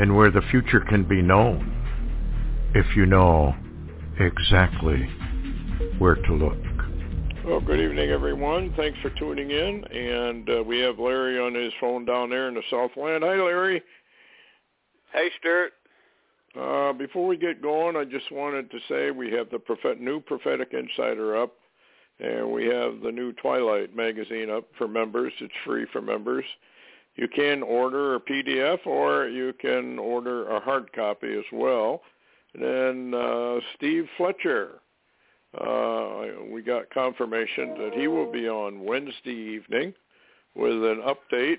and where the future can be known if you know exactly where to look. Well, good evening, everyone. Thanks for tuning in. And uh, we have Larry on his phone down there in the Southland. Hi, Larry. Hey, Stewart. Uh, before we get going, I just wanted to say we have the prophet, new Prophetic Insider up, and we have the new Twilight magazine up for members. It's free for members. You can order a PDF or you can order a hard copy as well. And then uh, Steve Fletcher, uh, we got confirmation that he will be on Wednesday evening with an update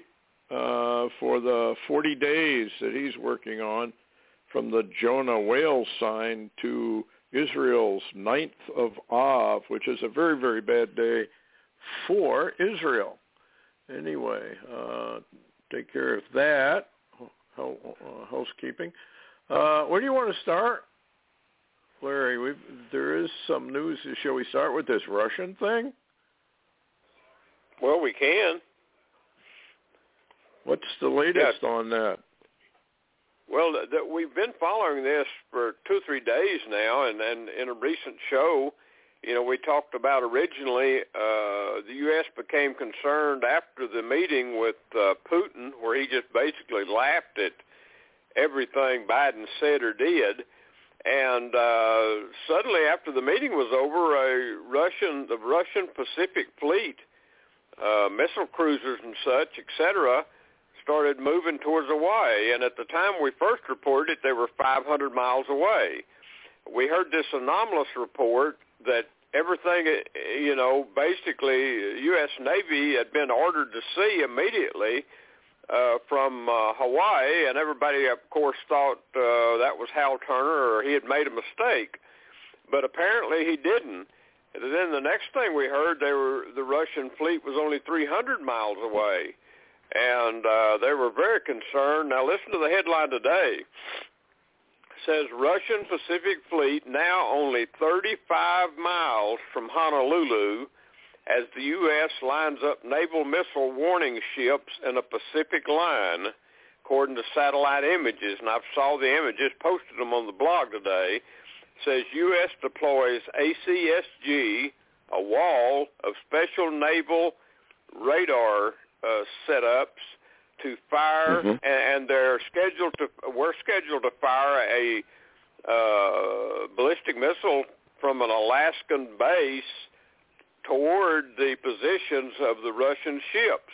uh, for the 40 days that he's working on from the Jonah whale sign to Israel's ninth of Av, which is a very, very bad day for Israel. Anyway, uh, take care of that. Uh, housekeeping. Uh, where do you want to start, Larry? We've, there is some news. Shall we start with this Russian thing? Well, we can. What's the latest yeah. on that? Well, th- we've been following this for two or three days now, and, and in a recent show, you know, we talked about originally uh, the U.S. became concerned after the meeting with uh, Putin, where he just basically laughed at everything Biden said or did. And uh, suddenly, after the meeting was over, a Russian, the Russian Pacific Fleet, uh, missile cruisers and such, et cetera, started moving towards Hawaii. And at the time we first reported it, they were 500 miles away. We heard this anomalous report that everything, you know, basically U.S. Navy had been ordered to sea immediately uh, from uh, Hawaii, and everybody, of course, thought uh, that was Hal Turner or he had made a mistake. But apparently he didn't. And then the next thing we heard, they were the Russian fleet was only 300 miles away and uh, they were very concerned. Now listen to the headline today. Says Russian Pacific Fleet now only 35 miles from Honolulu as the U.S. lines up naval missile warning ships in a Pacific line, according to satellite images. And I've saw the images, posted them on the blog today. It says U.S. deploys ACSG, a wall of special naval radar uh, setups to fire, Mhm. and, and they're scheduled to. We're scheduled to fire a uh, ballistic missile from an Alaskan base toward the positions of the Russian ships.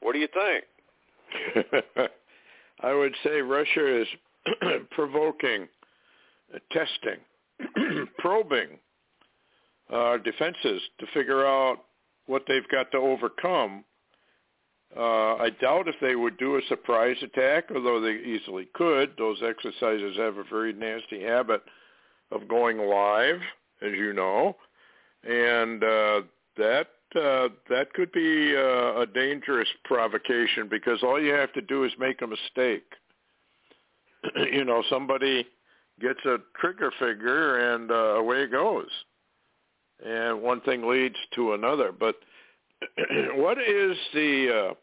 What do you think? I would say Russia is provoking, uh, testing, probing our defenses to figure out what they've got to overcome uh, I doubt if they would do a surprise attack, although they easily could. Those exercises have a very nasty habit of going live, as you know, and uh, that uh, that could be uh, a dangerous provocation because all you have to do is make a mistake. you know, somebody gets a trigger finger and uh, away it goes, and one thing leads to another. But what is the uh,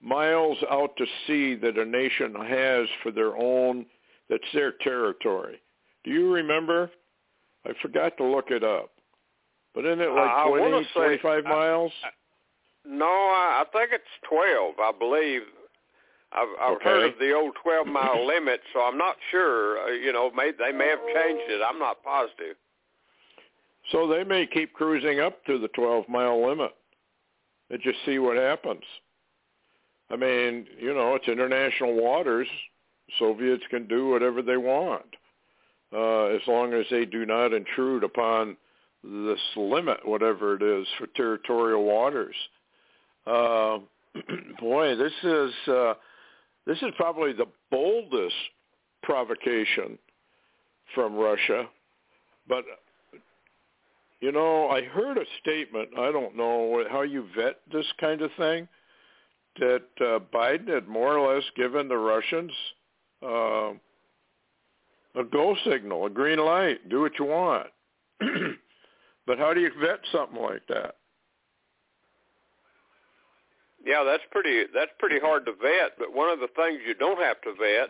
miles out to sea that a nation has for their own, that's their territory? Do you remember? I forgot to look it up. But isn't it like Uh, I 20, wanna say- 25 I- miles? No, I, I think it's twelve. I believe. I've, I've heard of the old twelve mile limit, so I'm not sure. Uh, you know, may, they may have changed it. I'm not positive. so they may keep cruising up to the 12-mile limit and just see what happens. I mean, you know, it's international waters. Soviets can do whatever they want uh, as long as they do not intrude upon this limit, whatever it is, for territorial waters. Uh, boy, this is uh, this is probably the boldest provocation from Russia. But you know, I heard a statement. I don't know how you vet this kind of thing. That uh, Biden had more or less given the Russians uh, a go signal, a green light, do what you want. but how do you vet something like that? Yeah, that's pretty that's pretty hard to vet. But one of the things you don't have to vet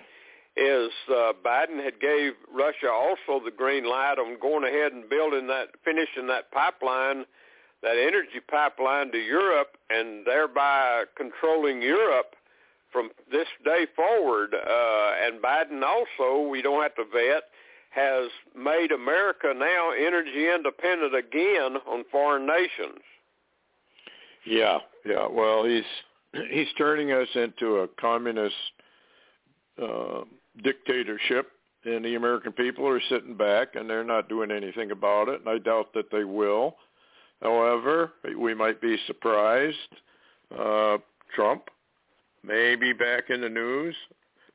is uh, Biden had gave Russia also the green light on going ahead and building that, finishing that pipeline, that energy pipeline to Europe, and thereby controlling Europe from this day forward. Uh, and Biden also, we don't have to vet, has made America now energy independent again on foreign nations. Yeah, yeah. Well, he's he's turning us into a communist uh, dictatorship, and the American people are sitting back and they're not doing anything about it. And I doubt that they will. However, we might be surprised. Uh, Trump may be back in the news.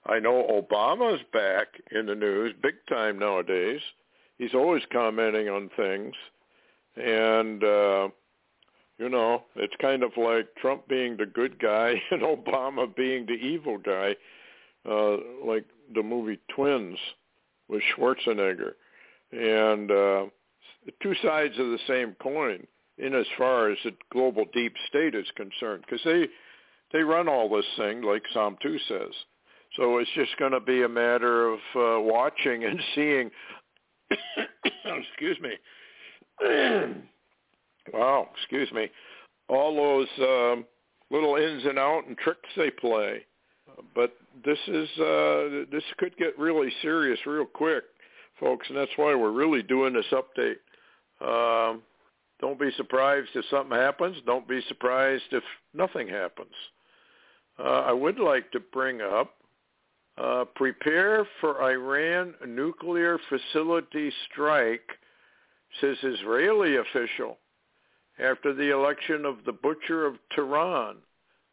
I know Obama's back in the news big time nowadays. He's always commenting on things. And uh you know, it's kind of like Trump being the good guy and Obama being the evil guy, uh, like the movie Twins with Schwarzenegger, and uh, two sides of the same coin in as far as the global deep state is concerned, because they they run all this thing, like Psalm two says. So it's just going to be a matter of uh, watching and seeing. excuse me. wow, excuse me. All those um, little ins and out and tricks they play. But this is uh, this could get really serious real quick, folks, and that's why we're really doing this update. Um, don't be surprised if something happens. Don't be surprised if nothing happens. Uh, I would like to bring up uh, prepare for Iran nuclear facility strike, says Israeli official after the election of the butcher of Tehran.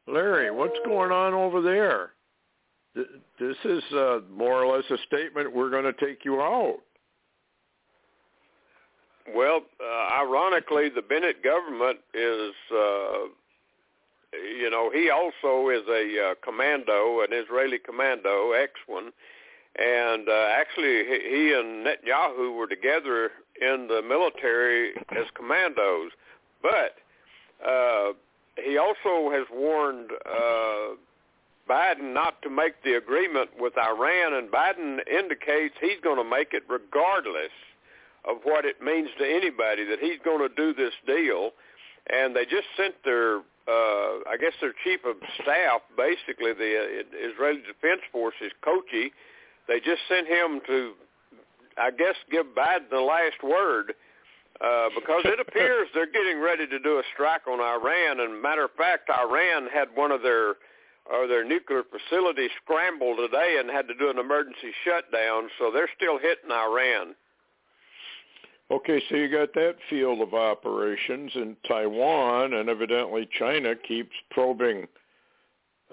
Larry, what's going on over there? This is uh, more or less a statement. We're going to take you out. Well, uh, ironically, the Bennett government is, uh, you know, he also is a uh, commando, an Israeli commando, X one, and uh, actually he and Netanyahu were together in the military as commandos. But uh, he also has warned uh, Biden not to make the agreement with Iran, and Biden indicates he's going to make it regardless of what it means to anybody, that he's going to do this deal. And they just sent their, uh, I guess their chief of staff, basically the uh, Israeli Defense Forces, Kochi, they just sent him to, I guess, give Biden the last word uh, because it appears they're getting ready to do a strike on Iran. And matter of fact, Iran had one of their or their nuclear facilities scrambled today and had to do an emergency shutdown. So they're still hitting Iran. Okay, so you got that field of operations in Taiwan, and evidently China keeps probing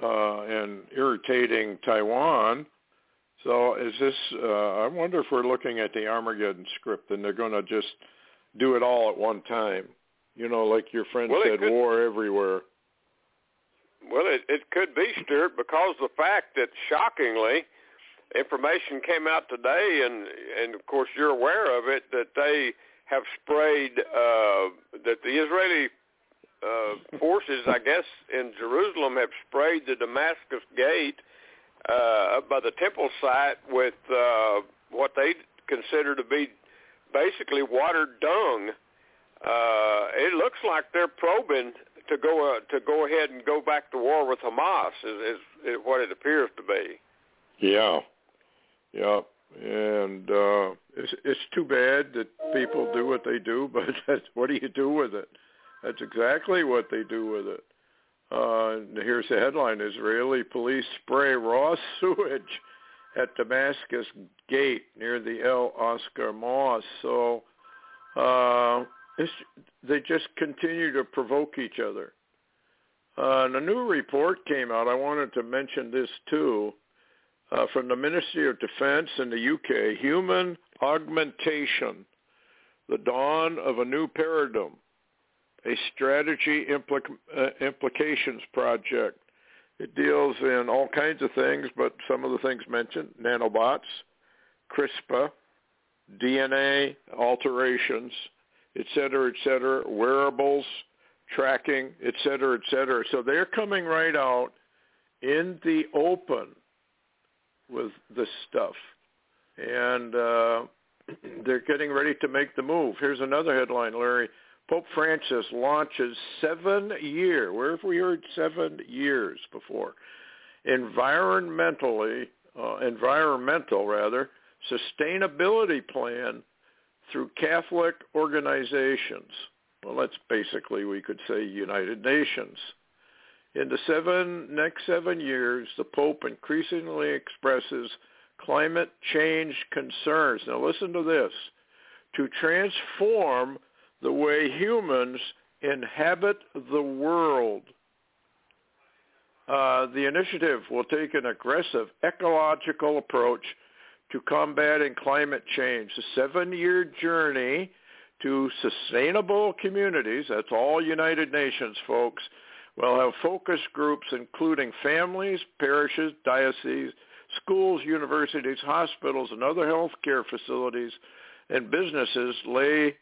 uh, and irritating Taiwan. So is this? Uh, I wonder if we're looking at the Armageddon script, and they're going to just do it all at one time. You know, like your friend well, said, could, war everywhere. Well, it, it could be, Stewart, because the fact that shockingly, information came out today, and and of course you're aware of it, that they have sprayed uh, that the Israeli uh, forces, I guess, in Jerusalem have sprayed the Damascus Gate uh, up by the temple site with uh, what they consider to be basically watered dung. Uh, it looks like they're probing to go uh, to go ahead and go back to war with Hamas is, is, is what it appears to be. Yeah, yeah, and uh, it's it's too bad that people do what they do, but that's, what do you do with it? That's exactly what they do with it. Uh, here's the headline: Israeli police spray raw sewage at Damascus Gate near the Al-Aqsa Mosque. So uh, they just continue to provoke each other. Uh, and a new report came out. I wanted to mention this too. uh, from the Ministry of Defense in the UK, Human Augmentation, the Dawn of a New Paradigm, a Strategy uh, Implications Project. It deals in all kinds of things, but some of the things mentioned, nanobots, CRISPR, DNA alterations, et cetera, et cetera, wearables, tracking, et cetera, et cetera. So they're coming right out in the open with this stuff. And uh, they're getting ready to make the move. Here's another headline, Larry. Pope Francis launches seven-year, where have we heard seven years before, environmentally, uh, environmental rather, sustainability plan through Catholic organizations. Well, that's basically, we could say, United Nations. In the seven, next seven years, the Pope increasingly expresses climate change concerns. Now listen to this. To transform the way humans inhabit the world. Uh, the initiative will take an aggressive ecological approach to combating climate change. A seven-year journey to sustainable communities, that's all United Nations folks, will have focus groups including families, parishes, dioceses, schools, universities, hospitals, and other healthcare facilities and businesses, lay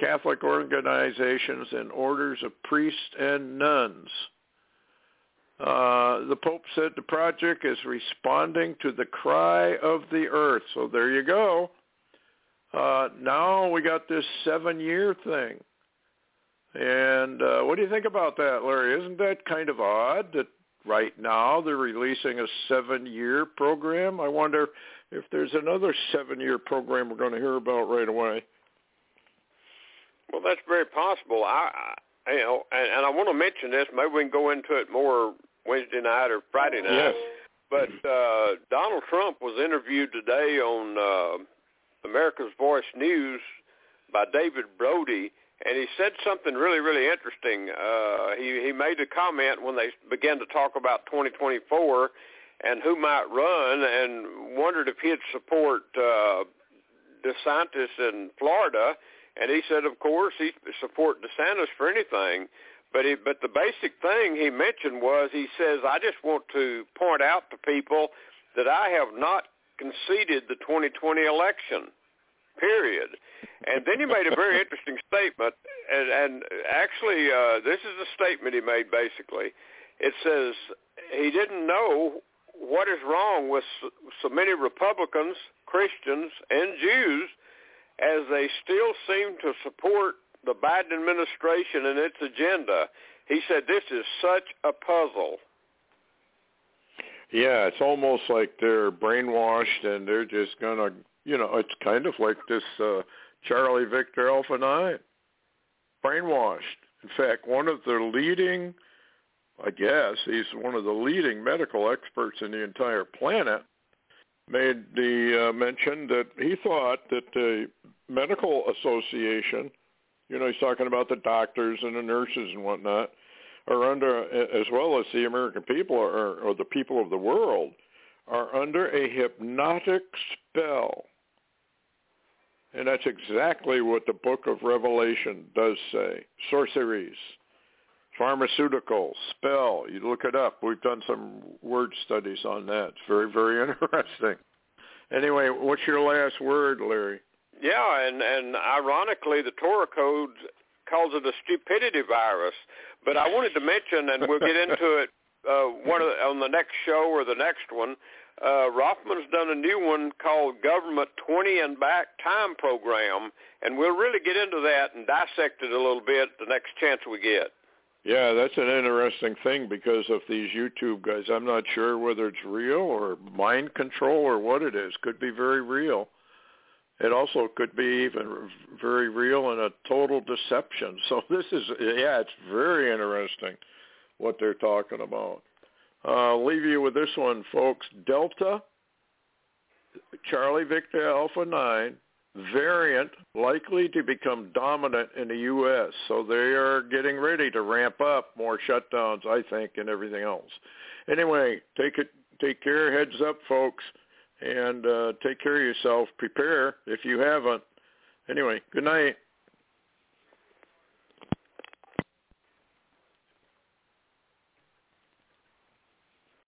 Catholic organizations, and orders of priests and nuns. Uh, the Pope said the project is responding to the cry of the earth. So there you go. Uh, now we got this seven-year thing. And uh, what do you think about that, Larry? Isn't that kind of odd that right now they're releasing a seven-year program? I wonder if there's another seven-year program we're going to hear about right away. Well, that's very possible. I, I you know, and, and I want to mention this. Maybe we can go into it more Wednesday night or Friday night. Yes. But uh, Donald Trump was interviewed today on uh, America's Voice News by David Brody, and he said something really, really interesting. Uh, he he made a comment when they began to talk about 2024 and who might run, and wondered if he'd support uh, DeSantis in Florida. And he said, of course, he support DeSantis for anything. But he, but the basic thing he mentioned was he says, I just want to point out to people that I have not conceded the 2020 election, period. And then he made a very interesting statement, and, and actually uh, this is a statement he made basically. It says he didn't know what is wrong with so, so many Republicans, Christians, and Jews as they still seem to support the Biden administration and its agenda. He said this is such a puzzle. Yeah, it's almost like they're brainwashed and they're just gonna, you know, it's kind of like this uh, Charlie Victor Alpha Nine, brainwashed. In fact, one of the leading, I guess, he's one of the leading medical experts in the entire planet, made the uh, mention that he thought that the medical association you know, he's talking about the doctors and the nurses and whatnot are under, as well as the American people are, or the people of the world, are under a hypnotic spell. And that's exactly what the book of Revelation does say. Sorceries, pharmaceuticals, spell. You look it up. We've done some word studies on that. It's very, very interesting. Anyway, what's your last word, Larry? Yeah, and and ironically, the Torah code calls it a stupidity virus. But I wanted to mention, and we'll get into it uh, one of the, on the next show or the next one. Uh, Rothman's done a new one called Government 20 and Back Time Program, and we'll really get into that and dissect it a little bit the next chance we get. Yeah, that's an interesting thing because of these YouTube guys. I'm not sure whether it's real or mind control or what it is. Could be very real. It also could be even very real and a total deception. So this is, yeah, it's very interesting what they're talking about. Uh, I'll leave you with this one, folks. Delta, Charlie Victor Alpha 9, variant likely to become dominant in the U.S. So they are getting ready to ramp up more shutdowns, I think, and everything else. Anyway, take it Take care. Heads up, folks, and uh, take care of yourself. Prepare if you haven't. Anyway, good night.